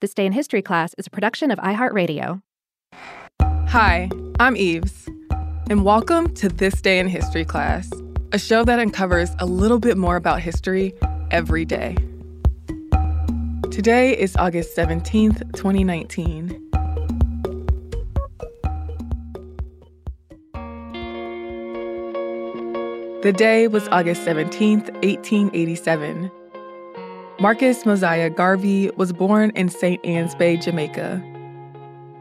This Day in History class is a production of iHeartRadio. Hi, I'm Eves, and welcome to This Day in History class, a show that uncovers a little bit more about history every day. Today is August 17th, 2019. The day was August 17th, 1887. Marcus Mosiah Garvey was born in St. Ann's Bay, Jamaica.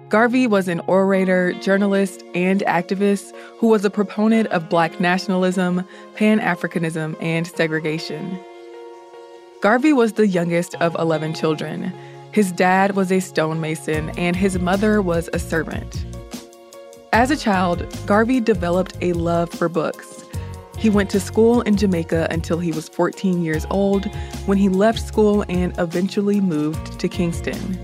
Garvey was an orator, journalist, and activist who was a proponent of Black nationalism, Pan Africanism, and segregation. Garvey was the youngest of 11 children. His dad was a stonemason and his mother was a servant. As a child, Garvey developed a love for books. He went to school in Jamaica until he was 14 years old when he left school and eventually moved to Kingston.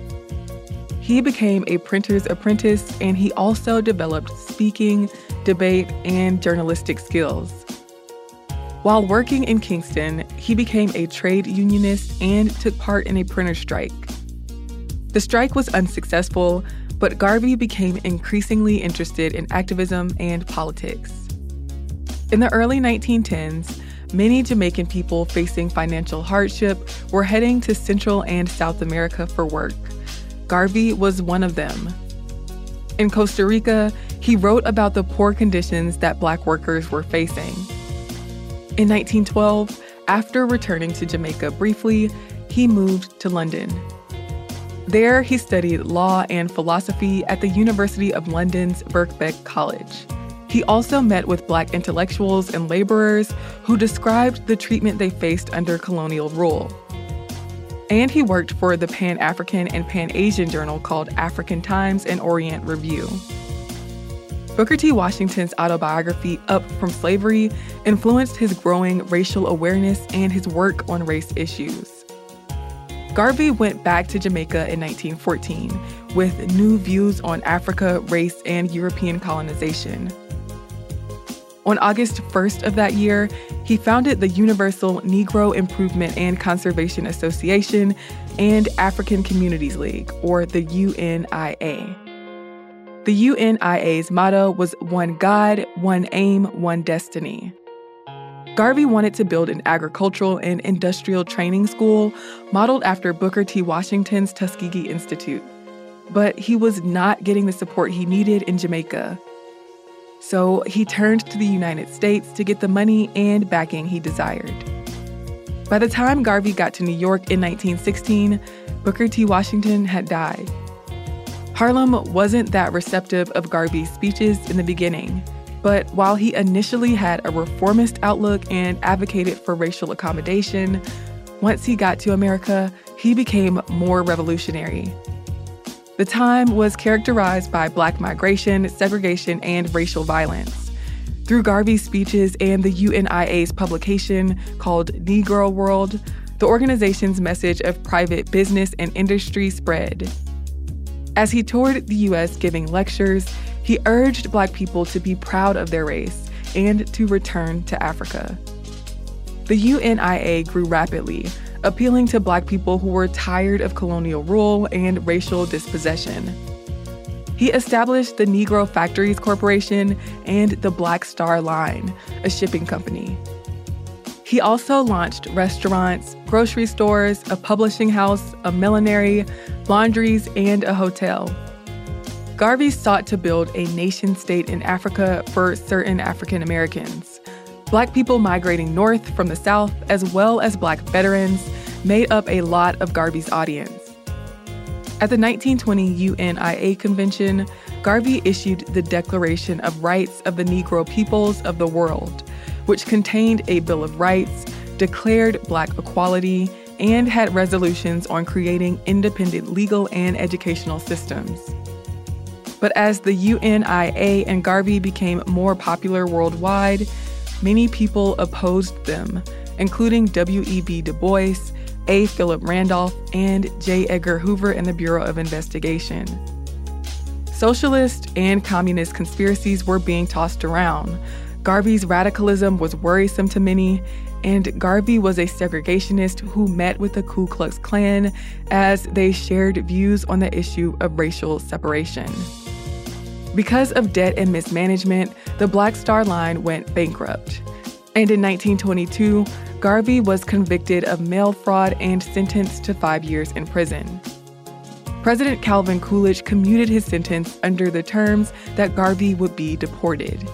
He became a printer's apprentice and he also developed speaking, debate, and journalistic skills. While working in Kingston, he became a trade unionist and took part in a printer strike. The strike was unsuccessful, but Garvey became increasingly interested in activism and politics. In the early 1910s, many Jamaican people facing financial hardship were heading to Central and South America for work. Garvey was one of them. In Costa Rica, he wrote about the poor conditions that black workers were facing. In 1912, after returning to Jamaica briefly, he moved to London. There, he studied law and philosophy at the University of London's Birkbeck College. He also met with Black intellectuals and laborers who described the treatment they faced under colonial rule. And he worked for the Pan African and Pan Asian journal called African Times and Orient Review. Booker T. Washington's autobiography, Up from Slavery, influenced his growing racial awareness and his work on race issues. Garvey went back to Jamaica in 1914 with new views on Africa, race, and European colonization. On August 1st of that year, he founded the Universal Negro Improvement and Conservation Association and African Communities League, or the UNIA. The UNIA's motto was One God, One Aim, One Destiny. Garvey wanted to build an agricultural and industrial training school modeled after Booker T. Washington's Tuskegee Institute. But he was not getting the support he needed in Jamaica. So he turned to the United States to get the money and backing he desired. By the time Garvey got to New York in 1916, Booker T. Washington had died. Harlem wasn't that receptive of Garvey's speeches in the beginning, but while he initially had a reformist outlook and advocated for racial accommodation, once he got to America, he became more revolutionary. The time was characterized by black migration, segregation, and racial violence. Through Garvey's speeches and the UNIA's publication called Negro World, the organization's message of private business and industry spread. As he toured the US giving lectures, he urged Black people to be proud of their race and to return to Africa. The UNIA grew rapidly, appealing to Black people who were tired of colonial rule and racial dispossession. He established the Negro Factories Corporation and the Black Star Line, a shipping company. He also launched restaurants, grocery stores, a publishing house, a millinery, laundries, and a hotel. Garvey sought to build a nation state in Africa for certain African Americans. Black people migrating north from the South, as well as Black veterans, made up a lot of Garvey's audience. At the 1920 UNIA convention, Garvey issued the Declaration of Rights of the Negro Peoples of the World, which contained a Bill of Rights, declared Black equality, and had resolutions on creating independent legal and educational systems. But as the UNIA and Garvey became more popular worldwide, many people opposed them, including W.E.B. Du Bois, A. Philip Randolph, and J. Edgar Hoover and the Bureau of Investigation. Socialist and communist conspiracies were being tossed around, Garvey's radicalism was worrisome to many, and Garvey was a segregationist who met with the Ku Klux Klan as they shared views on the issue of racial separation. Because of debt and mismanagement, the Black Star Line went bankrupt. And in 1922, Garvey was convicted of mail fraud and sentenced to five years in prison. President Calvin Coolidge commuted his sentence under the terms that Garvey would be deported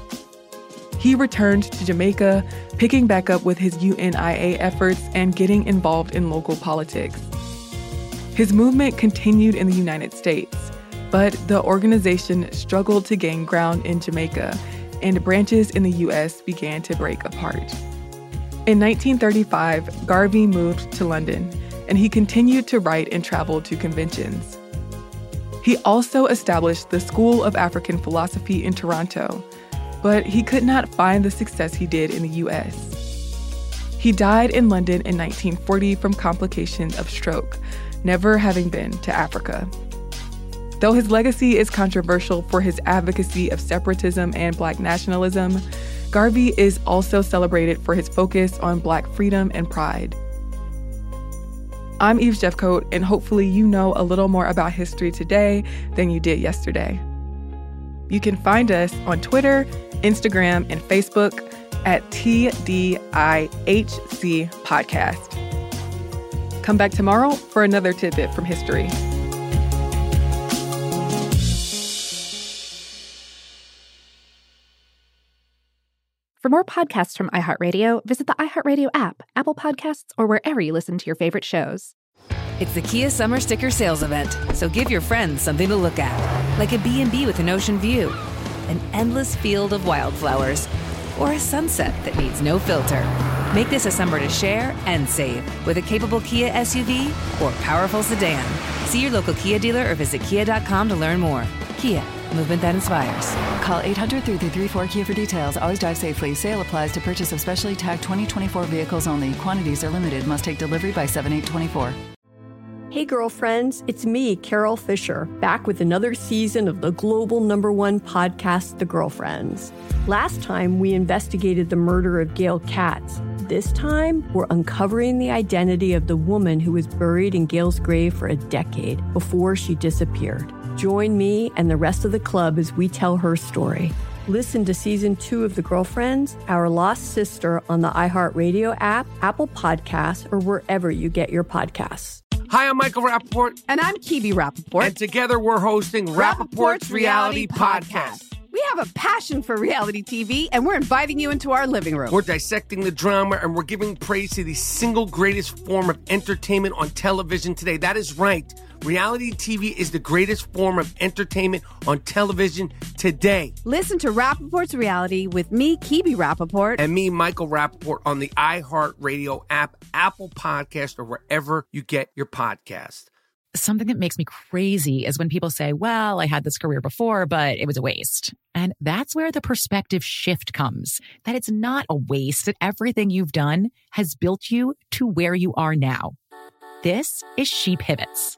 he returned to Jamaica, picking back up with his UNIA efforts and getting involved in local politics. His movement continued in the United States, but the organization struggled to gain ground in Jamaica, and branches in the US began to break apart. In 1935, Garvey moved to London, and he continued to write and travel to conventions. He also established the School of African Philosophy in Toronto, but he could not find the success he did in the US. He died in London in 1940 from complications of stroke, never having been to Africa. Though his legacy is controversial for his advocacy of separatism and black nationalism, Garvey is also celebrated for his focus on black freedom and pride. I'm Eve Jeffcoat, and hopefully, you know a little more about history today than you did yesterday. You can find us on Twitter, Instagram, and Facebook at TDIHC Podcast. Come back tomorrow for another tidbit from history. For more podcasts from iHeartRadio, visit the iHeartRadio app, Apple Podcasts, or wherever you listen to your favorite shows. It's the Kia Summer Sticker Sales Event, so give your friends something to look at, like a B&B with an ocean view, an endless field of wildflowers, or a sunset that needs no filter. Make this a summer to share and save with a capable Kia SUV or powerful sedan. See your local Kia dealer or visit kia.com to learn more. Kia, movement that inspires. Call 800 334 Kia for details. Always drive safely. Sale applies to purchase of specially tagged 2024 vehicles only. Quantities are limited. Must take delivery by 7824. Hey, girlfriends, it's me, Carole Fisher, back with another season of the global number one podcast, The Girlfriends. Last time, we investigated the murder of Gail Katz. This time, we're uncovering the identity of the woman who was buried in Gail's grave for a decade before she disappeared. Join me and the rest of the club as we tell her story. Listen to season two of The Girlfriends, Our Lost Sister on the iHeartRadio app, Apple Podcasts, or wherever you get your podcasts. Hi, I'm Michael Rapaport. And I'm Kibi Rapaport. And together we're hosting Rapaport's, Rapaport's Reality Podcast. We have a passion for reality TV, and we're inviting you into our living room. We're dissecting the drama and we're giving praise to the single greatest form of entertainment on television today. That is right. Reality TV is the greatest form of entertainment on television today. Listen to Rapaport's reality with me, Kibi Rapaport. And me, Michael Rapaport, on the iHeartRadio app, Apple Podcast, or wherever you get your podcast. Something that makes me crazy is when people say, well, I had this career before, but it was a waste. And that's where the perspective shift comes that it's not a waste, that everything you've done has built you to where you are now. This is She Pivots,